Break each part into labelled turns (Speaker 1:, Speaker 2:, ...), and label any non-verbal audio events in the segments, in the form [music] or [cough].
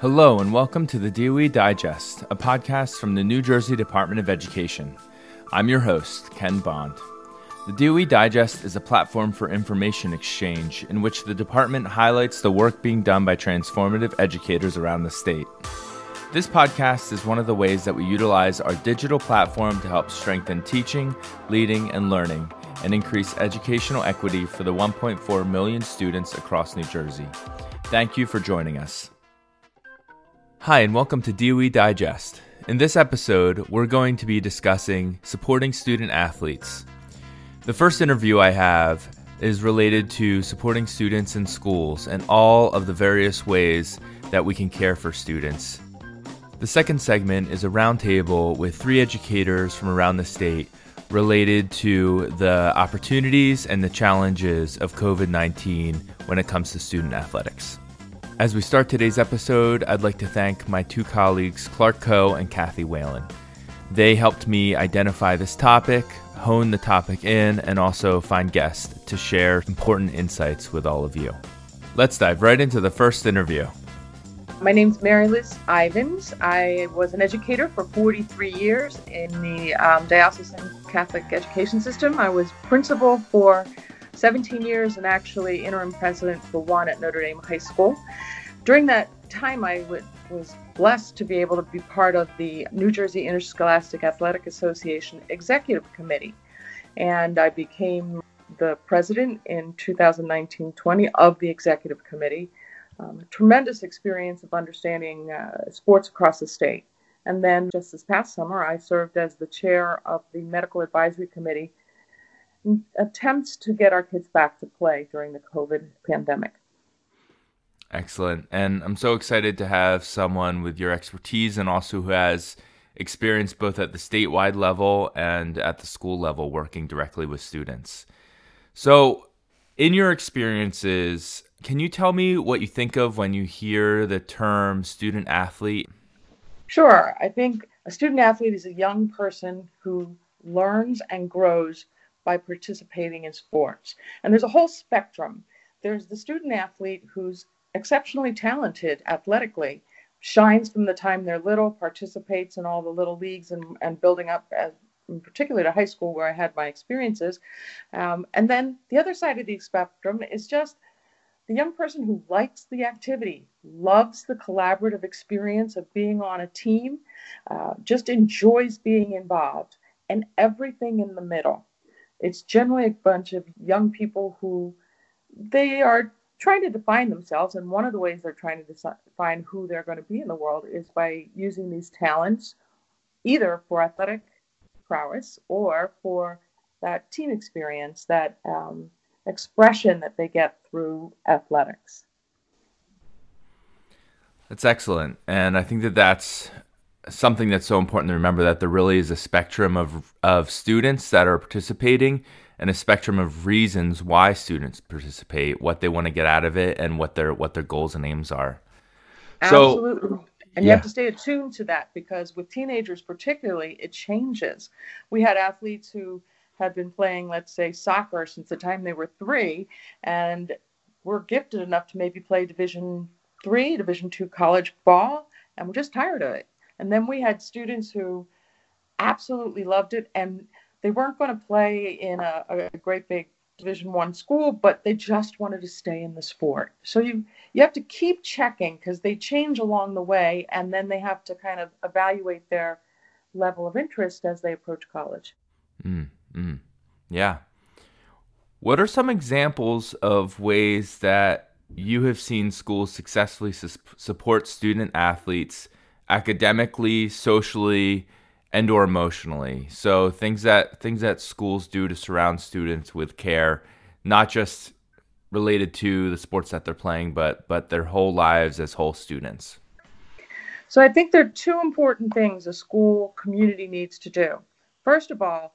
Speaker 1: Hello, and welcome to the DOE Digest, a podcast from the New Jersey Department of Education. I'm your host, Ken Bond. The DOE Digest is a platform for information exchange in which the department highlights the work being done by transformative educators around the state. This podcast is one of the ways that we utilize our digital platform to help strengthen teaching, leading, and learning and increase educational equity for the 1.4 million students across New Jersey. Thank you for joining us. Hi, and welcome to DOE Digest. In this episode, we're going to be discussing supporting student athletes. The first interview I have is related to supporting students in schools and all of the various ways that we can care for students. The second segment is a roundtable with three educators from around the state related to the opportunities and the challenges of COVID 19 when it comes to student athletics. As we start today's episode, I'd like to thank my two colleagues, Clark Coe and Kathy Whalen. They helped me identify this topic, hone the topic in, and also find guests to share important insights with all of you. Let's dive right into the first interview.
Speaker 2: My name is Mary Liz Ivins. I was an educator for 43 years in the um, Diocesan Catholic education system. I was principal for 17 years and actually interim president for one at Notre Dame High School. During that time, I w- was blessed to be able to be part of the New Jersey Interscholastic Athletic Association Executive Committee. And I became the president in 2019 20 of the executive committee um, tremendous experience of understanding uh, sports across the state. And then just this past summer, I served as the chair of the Medical Advisory Committee, attempts to get our kids back to play during the COVID pandemic.
Speaker 1: Excellent. And I'm so excited to have someone with your expertise and also who has experience both at the statewide level and at the school level working directly with students. So, in your experiences, can you tell me what you think of when you hear the term student athlete?
Speaker 2: Sure. I think a student athlete is a young person who learns and grows by participating in sports. And there's a whole spectrum. There's the student athlete who's exceptionally talented athletically, shines from the time they're little, participates in all the little leagues and, and building up as in particular to high school where I had my experiences. Um, and then the other side of the spectrum is just the young person who likes the activity, loves the collaborative experience of being on a team, uh, just enjoys being involved, and everything in the middle. It's generally a bunch of young people who they are trying to define themselves, and one of the ways they're trying to define who they're going to be in the world is by using these talents either for athletic prowess or for that team experience that um, expression that they get through athletics.
Speaker 1: That's excellent. And I think that that's something that's so important to remember that there really is a spectrum of, of students that are participating and a spectrum of reasons why students participate, what they want to get out of it, and what their what their goals and aims are.
Speaker 2: Absolutely. So, and you have to stay attuned to that because with teenagers, particularly, it changes. We had athletes who had been playing, let's say, soccer since the time they were three, and were gifted enough to maybe play Division three, Division two college ball, and we're just tired of it. And then we had students who absolutely loved it, and they weren't going to play in a, a great big Division one school, but they just wanted to stay in the sport. So you you have to keep checking because they change along the way, and then they have to kind of evaluate their level of interest as they approach college.
Speaker 1: Mm. Mm, yeah. What are some examples of ways that you have seen schools successfully su- support student athletes academically, socially, and or emotionally? So things that things that schools do to surround students with care, not just related to the sports that they're playing, but but their whole lives as whole students.
Speaker 2: So I think there are two important things a school community needs to do. First of all,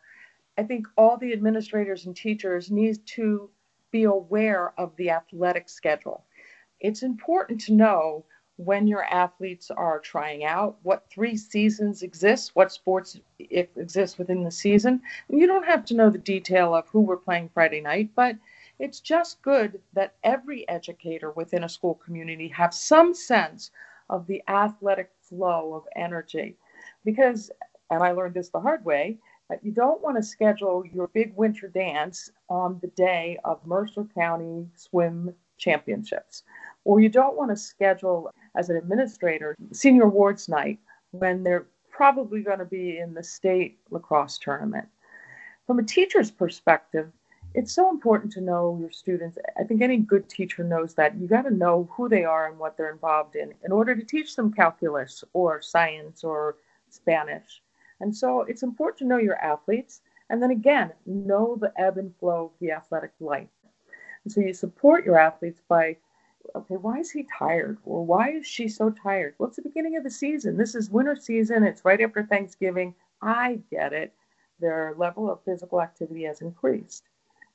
Speaker 2: I think all the administrators and teachers need to be aware of the athletic schedule. It's important to know when your athletes are trying out, what three seasons exist, what sports exist within the season. You don't have to know the detail of who we're playing Friday night, but it's just good that every educator within a school community have some sense of the athletic flow of energy. Because, and I learned this the hard way, that you don't want to schedule your big winter dance on the day of Mercer County swim championships. Or you don't want to schedule, as an administrator, senior awards night when they're probably going to be in the state lacrosse tournament. From a teacher's perspective, it's so important to know your students. I think any good teacher knows that you got to know who they are and what they're involved in in order to teach them calculus or science or Spanish. And so it's important to know your athletes and then again, know the ebb and flow of the athletic life. And so you support your athletes by okay, why is he tired? Or why is she so tired? Well, it's the beginning of the season. This is winter season. It's right after Thanksgiving. I get it. Their level of physical activity has increased.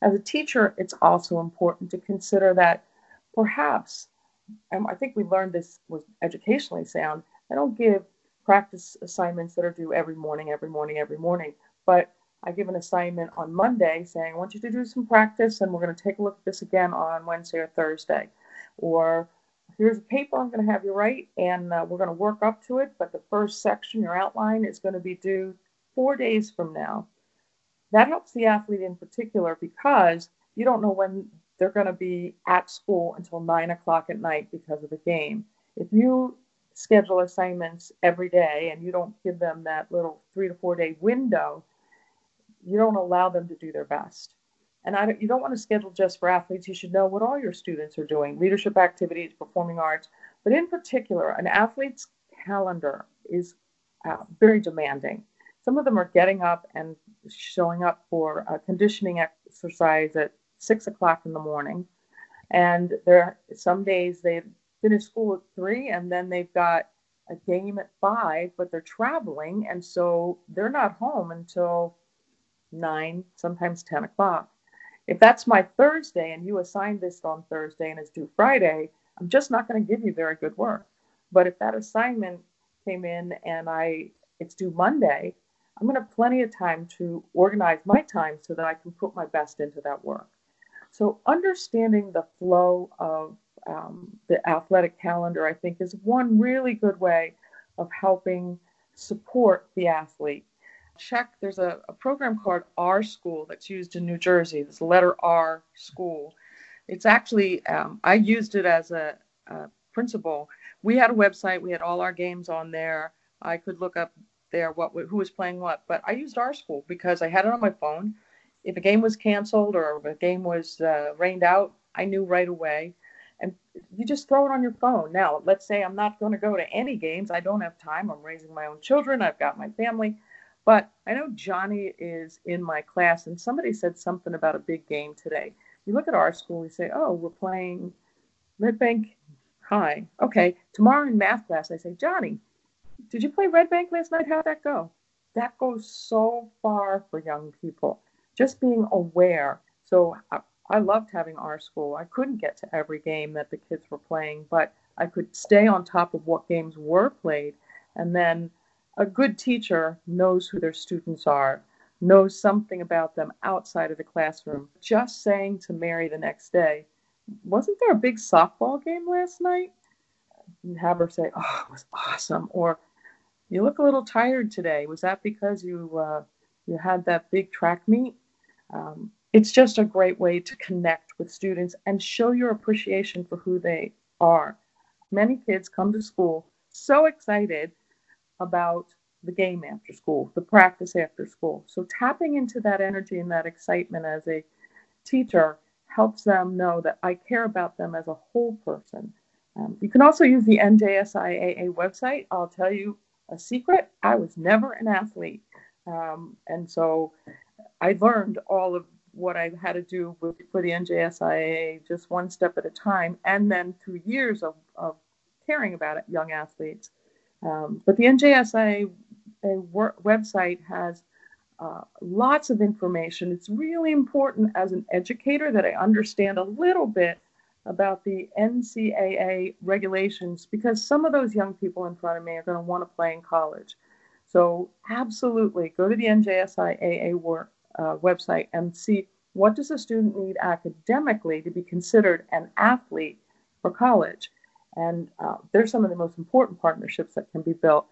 Speaker 2: As a teacher, it's also important to consider that perhaps, and I think we learned this was educationally sound, I don't give practice assignments that are due every morning, every morning, every morning, but I give an assignment on Monday saying, I want you to do some practice and we're going to take a look at this again on Wednesday or Thursday. Or here's a paper I'm going to have you write and uh, we're going to work up to it, but the first section, your outline, is going to be due four days from now. That helps the athlete in particular because you don't know when they're going to be at school until nine o'clock at night because of the game. If you schedule assignments every day and you don't give them that little three to four day window, you don't allow them to do their best. And I don't, you don't want to schedule just for athletes. You should know what all your students are doing leadership activities, performing arts. But in particular, an athlete's calendar is uh, very demanding. Some of them are getting up and showing up for a conditioning exercise at six o'clock in the morning. And there some days they finish school at three and then they've got a game at five, but they're traveling. And so they're not home until nine, sometimes 10 o'clock. If that's my Thursday and you assign this on Thursday and it's due Friday, I'm just not going to give you very good work. But if that assignment came in and I it's due Monday, I'm going to have plenty of time to organize my time so that I can put my best into that work. So, understanding the flow of um, the athletic calendar, I think, is one really good way of helping support the athlete. Check, there's a, a program called R School that's used in New Jersey. This letter R School. It's actually, um, I used it as a, a principal. We had a website, we had all our games on there. I could look up there what who was playing what. But I used our school because I had it on my phone. If a game was canceled or a game was uh, rained out, I knew right away. And you just throw it on your phone. Now, let's say I'm not going to go to any games. I don't have time. I'm raising my own children. I've got my family. But I know Johnny is in my class, and somebody said something about a big game today. You look at our school, we say, oh, we're playing Red Bank High. Okay, tomorrow in math class, I say, Johnny, did you play Red Bank last night? How'd that go? That goes so far for young people. Just being aware. So I, I loved having our school. I couldn't get to every game that the kids were playing, but I could stay on top of what games were played. And then a good teacher knows who their students are, knows something about them outside of the classroom. Just saying to Mary the next day, wasn't there a big softball game last night? And have her say, oh, it was awesome. Or you look a little tired today. Was that because you uh, you had that big track meet? Um, it's just a great way to connect with students and show your appreciation for who they are. Many kids come to school so excited about the game after school, the practice after school. So tapping into that energy and that excitement as a teacher helps them know that I care about them as a whole person. Um, you can also use the NJSIAA website. I'll tell you a secret. I was never an athlete. Um, and so I learned all of what I had to do with, for the NJSIAA just one step at a time, and then through years of, of caring about it, young athletes. Um, but the NJSIAA website has uh, lots of information. It's really important as an educator that I understand a little bit about the NCAA regulations because some of those young people in front of me are going to want to play in college. So absolutely go to the NJSIAA uh, website and see what does a student need academically to be considered an athlete for college. And uh, they're some of the most important partnerships that can be built.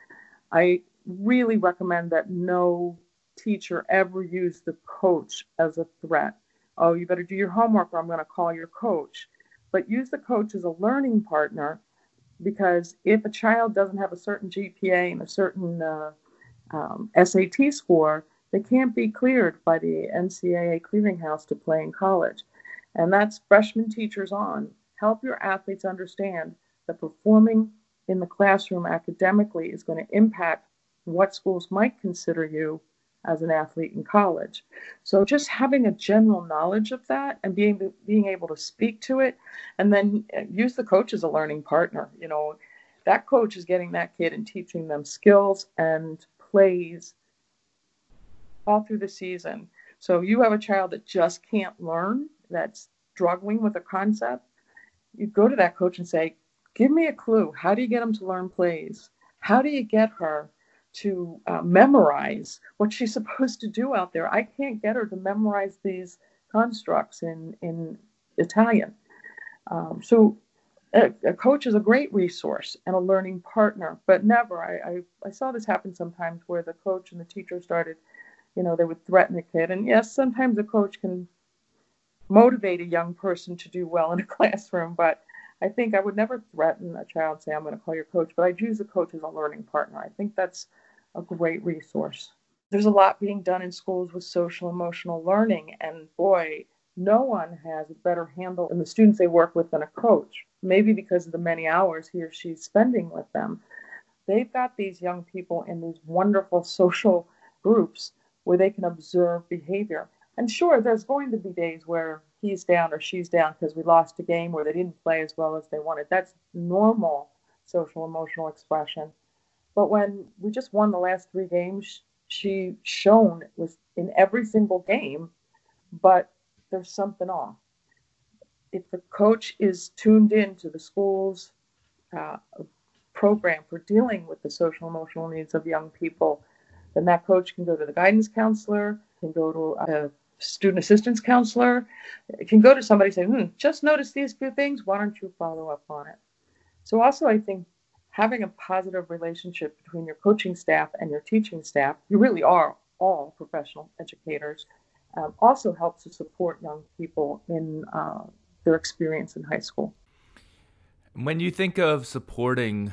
Speaker 2: I really recommend that no teacher ever use the coach as a threat. Oh, you better do your homework or I'm going to call your coach. But use the coach as a learning partner because if a child doesn't have a certain GPA and a certain uh, um, SAT score, they can't be cleared by the NCAA clearinghouse to play in college. And that's freshman teachers on. Help your athletes understand that performing in the classroom academically is going to impact what schools might consider you as an athlete in college. So just having a general knowledge of that and being being able to speak to it, and then uh, use the coach as a learning partner. You know, that coach is getting that kid and teaching them skills and plays all through the season. So you have a child that just can't learn, that's struggling with a concept. You go to that coach and say, "Give me a clue. How do you get them to learn plays? How do you get her to uh, memorize what she's supposed to do out there. I can't get her to memorize these constructs in, in Italian. Um, so a, a, coach is a great resource and a learning partner, but never. I, I, I, saw this happen sometimes where the coach and the teacher started, you know, they would threaten a kid. And yes, sometimes a coach can motivate a young person to do well in a [laughs] classroom, but I think I would never threaten a child, say, I'm going to call your coach, but I'd use a coach as a learning partner. I think that's a great resource. There's a lot being done in schools with social emotional learning, and boy, no one has a better handle on the students they work with than a coach. Maybe because of the many hours he or she's spending with them. They've got these young people in these wonderful social groups where they can observe behavior. And sure, there's going to be days where he's down or she's down because we lost a game or they didn't play as well as they wanted. That's normal social emotional expression. But when we just won the last three games, she shone was in every single game, but there's something off. If the coach is tuned in to the school's uh, program for dealing with the social emotional needs of young people, then that coach can go to the guidance counselor, can go to a student assistance counselor, can go to somebody saying, hmm, just notice these few things. Why don't you follow up on it? So also, I think having a positive relationship between your coaching staff and your teaching staff, you really are all professional educators, um, also helps to support young people in uh, their experience in high school.
Speaker 1: When you think of supporting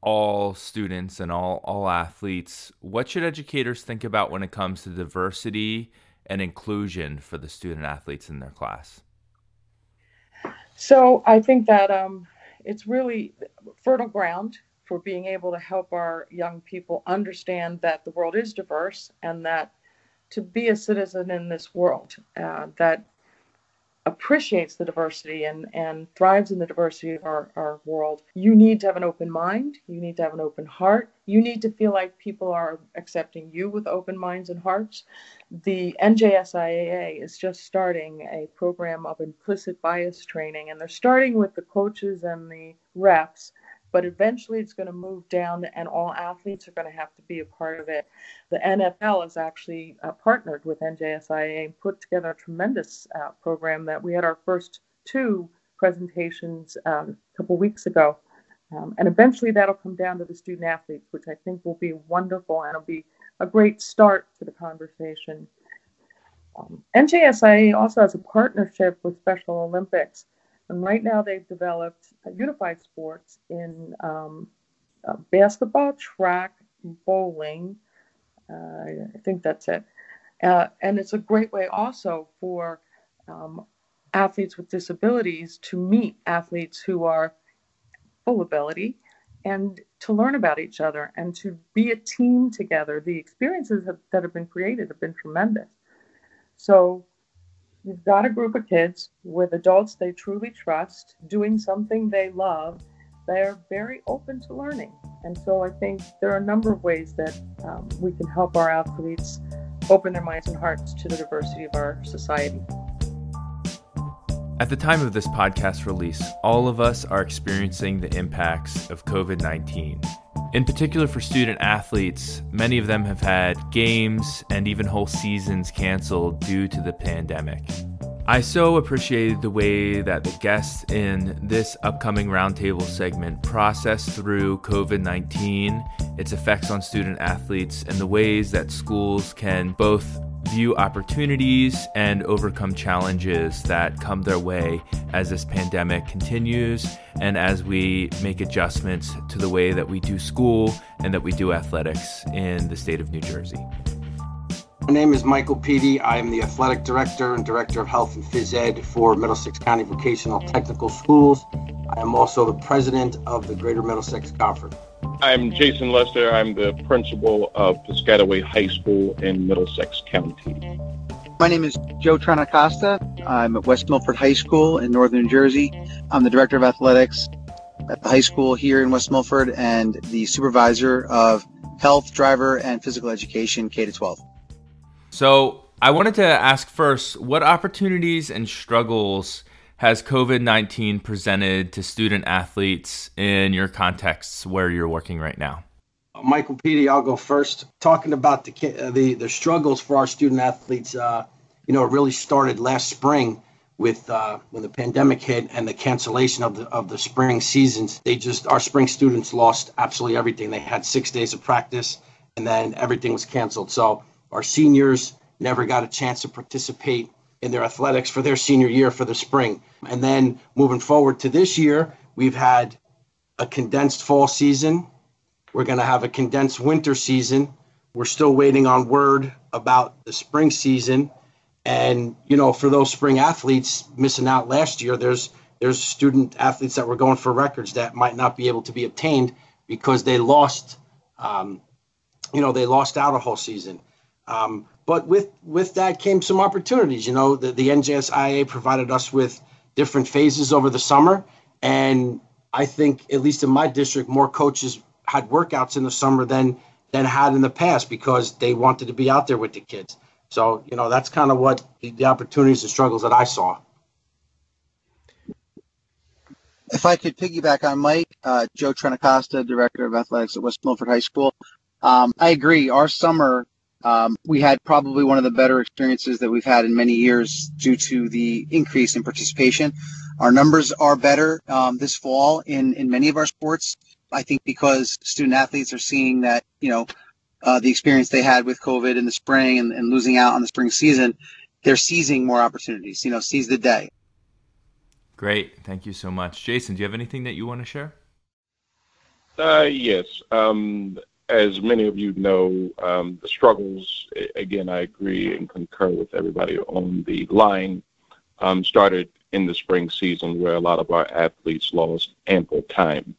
Speaker 1: all students and all, all athletes, what should educators think about when it comes to diversity and inclusion for the student athletes in their class?
Speaker 2: So I think that um, it's really fertile ground for being able to help our young people understand that the world is diverse and that to be a citizen in this world uh, that appreciates the diversity and, and thrives in the diversity of our, our world, you need to have an open mind. You need to have an open heart. You need to feel like people are accepting you with open minds and hearts. The NJSIAA is just starting a program of implicit bias training, and they're starting with the coaches and the reps but eventually it's going to move down and all athletes are going to have to be a part of it. The NFL has actually uh, partnered with NJSIAA and put together a tremendous uh, program that we had our first two presentations um, a couple weeks ago. Um, and eventually that'll come down to the student athletes, which I think will be wonderful and it'll be a great start to the conversation. Um, NJSIAA also has a partnership with Special Olympics and right now, they've developed unified sports in um, uh, basketball, track, bowling. Uh, I think that's it. Uh, and it's a great way also for um, athletes with disabilities to meet athletes who are full ability and to learn about each other and to be a team together. The experiences have, that have been created have been tremendous. So you've got a group of kids with adults they truly trust doing something they love. They're very open to learning. And so i think there are a number of ways that um, we can help our athletes open their minds and hearts to the diversity of our society.
Speaker 1: At the time of this podcast release, all of us are experiencing the impacts of COVID 19. In particular, for student athletes, many of them have had games and even whole seasons canceled due to the pandemic. I so appreciated the way that the guests in this upcoming roundtable segment processed through COVID 19, its effects on student athletes, and the ways that schools can both view opportunities and overcome challenges that come their way as this pandemic continues and as we make adjustments to the way that we do school and that we do athletics in the state of New Jersey.
Speaker 3: My name is Michael Peedy. I am the athletic director and director of health and phys ed for Middlesex County Vocational Technical Schools. I am also the president of the Greater Middlesex Conference.
Speaker 4: I'm Jason Lester. I'm the principal of Piscataway High School in Middlesex County.
Speaker 5: My name is Joe Tranacosta. I'm at West Milford High School in northern New Jersey. I'm the director of athletics at the high school here in West Milford and the supervisor of health, driver, and physical education K 12.
Speaker 1: So I wanted to ask first what opportunities and struggles has COVID 19 presented to student athletes in your contexts where you're working right now?
Speaker 3: Michael Peedy, I'll go first. Talking about the uh, the, the struggles for our student athletes, uh, you know, it really started last spring with uh, when the pandemic hit and the cancellation of the of the spring seasons. They just our spring students lost absolutely everything. They had six days of practice, and then everything was canceled. So our seniors never got a chance to participate in their athletics for their senior year for the spring. And then moving forward to this year, we've had a condensed fall season. We're going to have a condensed winter season. We're still waiting on word about the spring season. And, you know, for those spring athletes missing out last year, there's there's student athletes that were going for records that might not be able to be obtained because they lost, um, you know, they lost out a whole season. Um, but with with that came some opportunities. You know, the, the NJSIAA provided us with different phases over the summer, and I think at least in my district, more coaches had workouts in the summer than than had in the past because they wanted to be out there with the kids. So you know, that's kind of what the, the opportunities and struggles that I saw.
Speaker 5: If I could piggyback on Mike, uh, Joe Tranacosta, Director of Athletics at West Milford High School, um, I agree. Our summer um, we had probably one of the better experiences that we've had in many years due to the increase in participation. Our numbers are better um, this fall in, in many of our sports. I think because student athletes are seeing that, you know, uh, the experience they had with COVID in the spring and, and losing out on the spring season, they're seizing more opportunities, you know, seize the day.
Speaker 1: Great. Thank you so much. Jason, do you have anything that you want to share?
Speaker 4: Uh, yes. Um, as many of you know, um, the struggles, again, I agree and concur with everybody on the line, um, started in the spring season where a lot of our athletes lost ample time.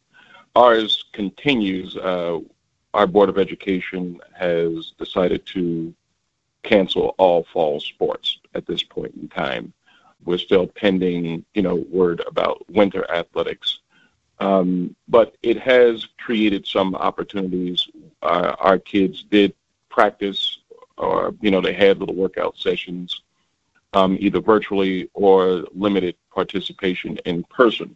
Speaker 4: Ours continues. Uh, our Board of Education has decided to cancel all fall sports at this point in time. We're still pending, you know, word about winter athletics. Um, but it has created some opportunities uh, our kids did practice, or you know, they had little workout sessions, um, either virtually or limited participation in person,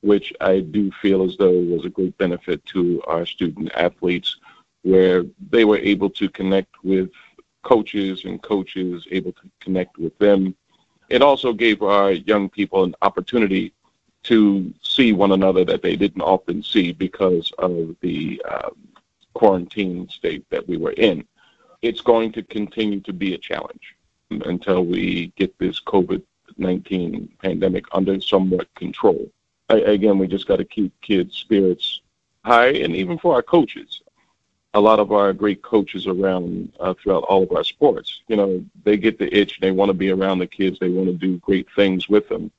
Speaker 4: which I do feel as though was a great benefit to our student athletes, where they were able to connect with coaches and coaches able to connect with them. It also gave our young people an opportunity to see one another that they didn't often see because of the um, quarantine state that we were in. It's going to continue to be a challenge until we get this COVID 19 pandemic under somewhat control. I, again, we just got to keep kids' spirits high, and even for our coaches. A lot of our great coaches around uh, throughout all of our sports, you know, they get the itch. They want to be around the kids. They want to do great things with them.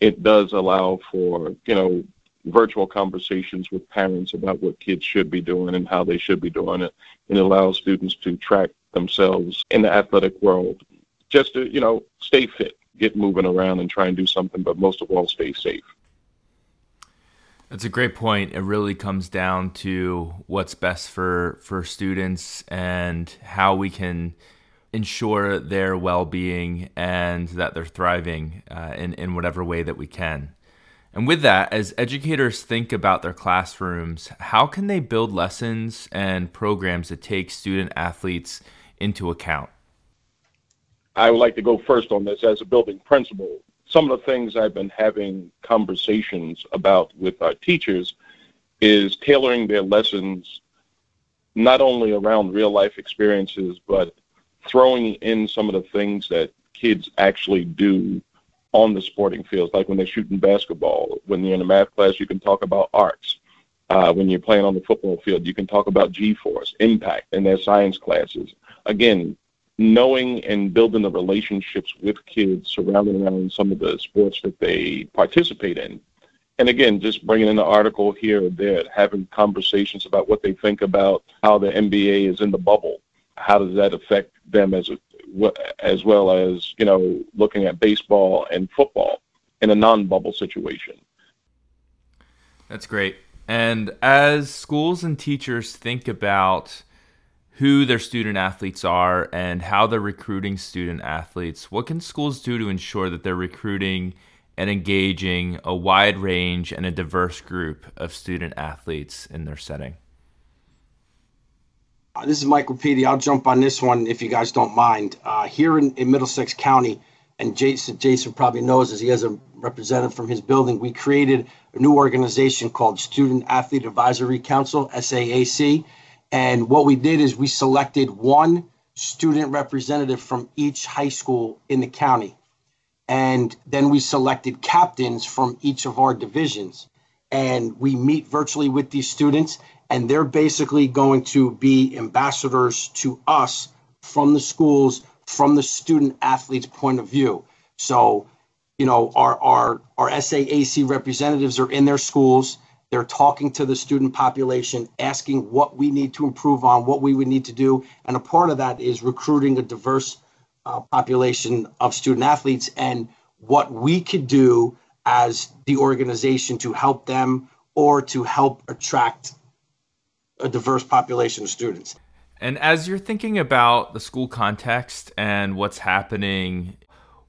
Speaker 4: It does allow for, you know, virtual conversations with parents about what kids should be doing and how they should be doing it. It allows students to track themselves in the athletic world just to, you know, stay fit, get moving around and try and do something, but most of all, stay safe.
Speaker 1: That's a great point. It really comes down to what's best for for students and how we can ensure their well-being and that they're thriving uh, in in whatever way that we can. And with that, as educators think about their classrooms, how can they build lessons and programs that take student athletes into account?
Speaker 4: I would like to go first on this as a building principal. Some of the things I've been having conversations about with our teachers is tailoring their lessons not only around real life experiences, but throwing in some of the things that kids actually do on the sporting fields, like when they're shooting basketball. When you're in a math class, you can talk about arts. Uh, when you're playing on the football field, you can talk about G-force, impact in their science classes. Again, knowing and building the relationships with kids surrounding around some of the sports that they participate in. And again, just bringing in an article here or there, having conversations about what they think about how the NBA is in the bubble. How does that affect them as a, as well as you know looking at baseball and football in a non-bubble situation.
Speaker 1: That's great. And as schools and teachers think about who their student athletes are and how they're recruiting student athletes, what can schools do to ensure that they're recruiting and engaging a wide range and a diverse group of student athletes in their setting?
Speaker 3: Uh, this is Michael Petey. I'll jump on this one if you guys don't mind. Uh, here in, in, Middlesex County, and Jason, Jason probably knows as he has a representative from his building, we created a new organization called Student Athlete Advisory Council, SAAC and what we did is we selected one student representative from each high school in the county. And then we selected captains from each of our divisions. And we meet virtually with these students, and they're basically going to be ambassadors to us from the schools, from the student athlete's point of view. So, you know, our, our, our SAAC representatives are in their schools they're talking to the student population, asking what we need to improve on, what we would need to do. And a part of that is recruiting a diverse uh, population of student athletes and what we could do as the organization to help them or to help attract a diverse population of students.
Speaker 1: And as you're thinking about the school context and what's happening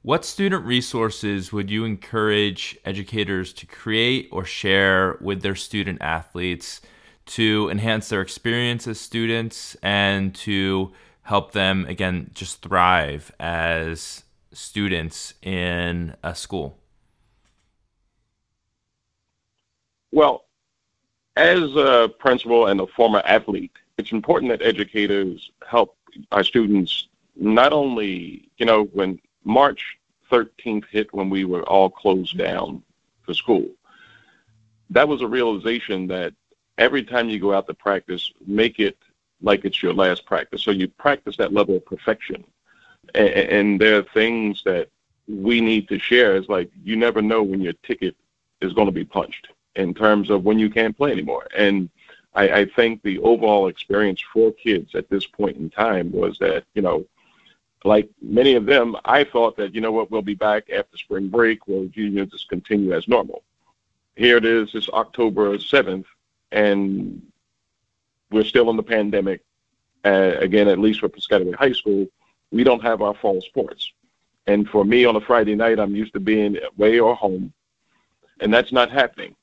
Speaker 1: what student resources would you encourage educators to create or share with their student athletes to enhance their experience as students and to help them, again, just thrive as students in a school?
Speaker 4: Well, as a principal and a former athlete, it's important that educators help our students not only, you know, when March 13th hit when we were all closed down for school. That was a realization that every time you go out to practice, make it like it's your last practice. So you practice that level of perfection. And, and there are things that we need to share. It's like you never know when your ticket is going to be punched in terms of when you can't play anymore. And I, I think the overall experience for kids at this point in time was that, you know, like many of them, I thought that, you know what, we'll be back after spring break. We'll you know, just continue as normal. Here it is, it's October 7th, and we're still in the pandemic. Uh, again, at least for Piscataway High School, we don't have our fall sports. And for me on a Friday night, I'm used to being away or home, and that's not happening.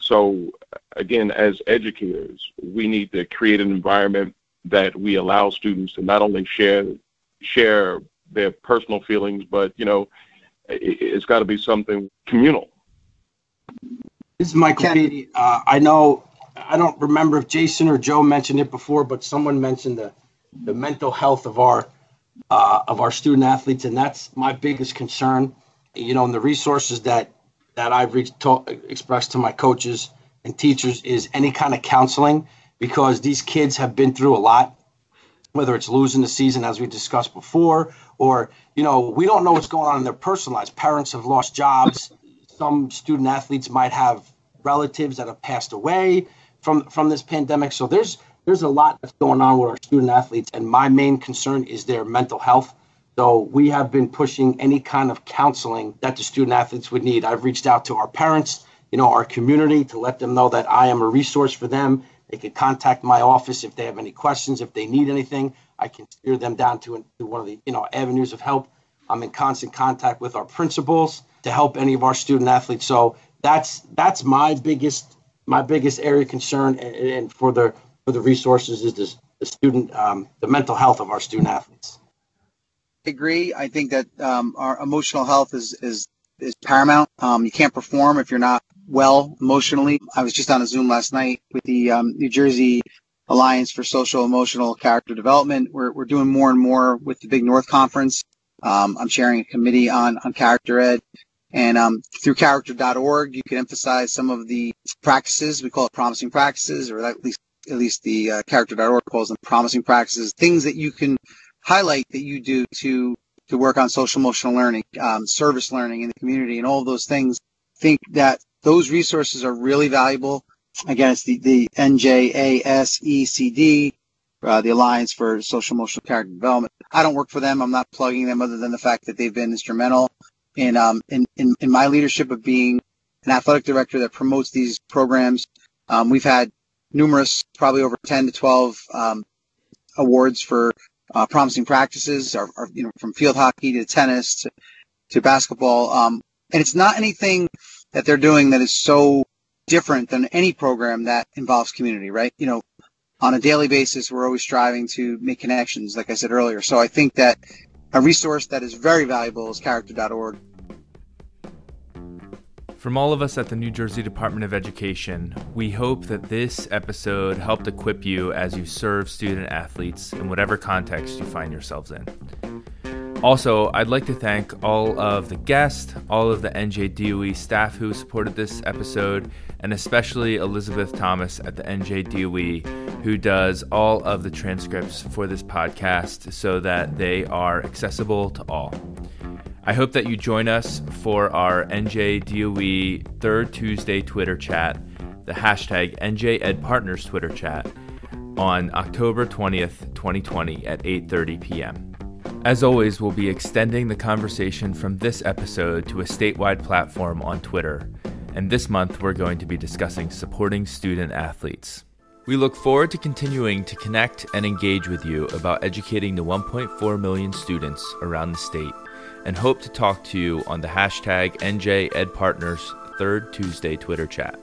Speaker 4: So, again, as educators, we need to create an environment that we allow students to not only share share their personal feelings, but you know, it, has got to be something communal.
Speaker 3: This is Michael Petey. Uh, I know I don't remember if Jason or Joe mentioned it before, but someone mentioned the the mental health of our uh, of our student athletes, and that's my biggest concern. You know, and the resources that that I've reached expressed to my coaches and teachers is any kind of counseling because these kids have been through a lot whether it's losing the season as we discussed before or you know we don't know what's going on in their personal lives. Parents have lost jobs. Some student athletes might have relatives that have passed away from from this pandemic. So there's there's a lot that's going on with our student athletes. And my main concern is their mental health so we have been pushing any kind of counseling that the student athletes would need i've reached out to our parents you know our community to let them know that i am a resource for them they could contact my office if they have any questions, if they need anything. I can steer them down to, to one of the you know avenues of help. I'm in constant contact with our principals to help any of our student athletes. So that's that's my biggest my biggest area of concern, and, and for the for the resources is this, the student um, the mental health of our student athletes.
Speaker 5: Agree. I think that um, our emotional health is is is paramount. Um, you can't perform if you're not well emotionally. I was just on a Zoom last night with the um, New Jersey Alliance for Social Emotional Character Development. We're we're doing more and more with the Big North Conference. Um, I'm chairing a committee on on character ed. And um, through character.org, you can emphasize some of the practices. We call it promising practices, or at least at least the uh, character.org calls them promising practices, things that you can highlight that you do to to work on social emotional learning, um, service learning in the community, and all of those things. Think that those resources are really valuable. Again, it's the, the NJASECD, uh, the Alliance for Social Emotional Character Development. I don't work for them. I'm not plugging them other than the fact that they've been instrumental in, um, in, in, in my leadership of being an athletic director that promotes these programs. Um, we've had numerous, probably over 10 to 12 um, awards for uh, promising practices, or, or, you know, from field hockey to tennis to, to basketball. Um, and it's not anything that they're doing that is so different than any program that involves community, right? You know, on a daily basis, we're always striving to make connections, like I said earlier. So I think that a resource that is very valuable is character.org.
Speaker 1: From all of us at the New Jersey Department of Education, we hope that this episode helped equip you as you serve student athletes in whatever context you find yourselves in. Also, I'd like to thank all of the guests, all of the NJDOE staff who supported this episode, and especially Elizabeth Thomas at the NJDOE, who does all of the transcripts for this podcast so that they are accessible to all. I hope that you join us for our NJDOE third Tuesday Twitter chat, the hashtag NJEdPartners Twitter chat, on October 20th, 2020 at 8:30 p.m. As always, we'll be extending the conversation from this episode to a statewide platform on Twitter, and this month we're going to be discussing supporting student athletes. We look forward to continuing to connect and engage with you about educating the 1.4 million students around the state and hope to talk to you on the hashtag NJEdPartners Third Tuesday Twitter chat.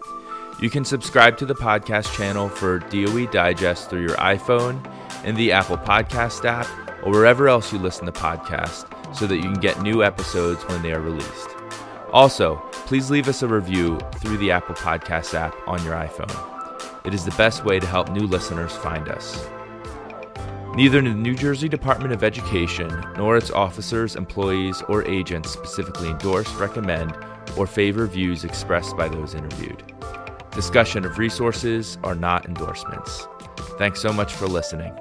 Speaker 1: You can subscribe to the podcast channel for DOE Digest through your iPhone in the Apple Podcast app or wherever else you listen to podcasts so that you can get new episodes when they are released. Also, please leave us a review through the Apple Podcast app on your iPhone. It is the best way to help new listeners find us. Neither the New Jersey Department of Education nor its officers, employees, or agents specifically endorse, recommend, or favor views expressed by those interviewed. Discussion of resources are not endorsements. Thanks so much for listening.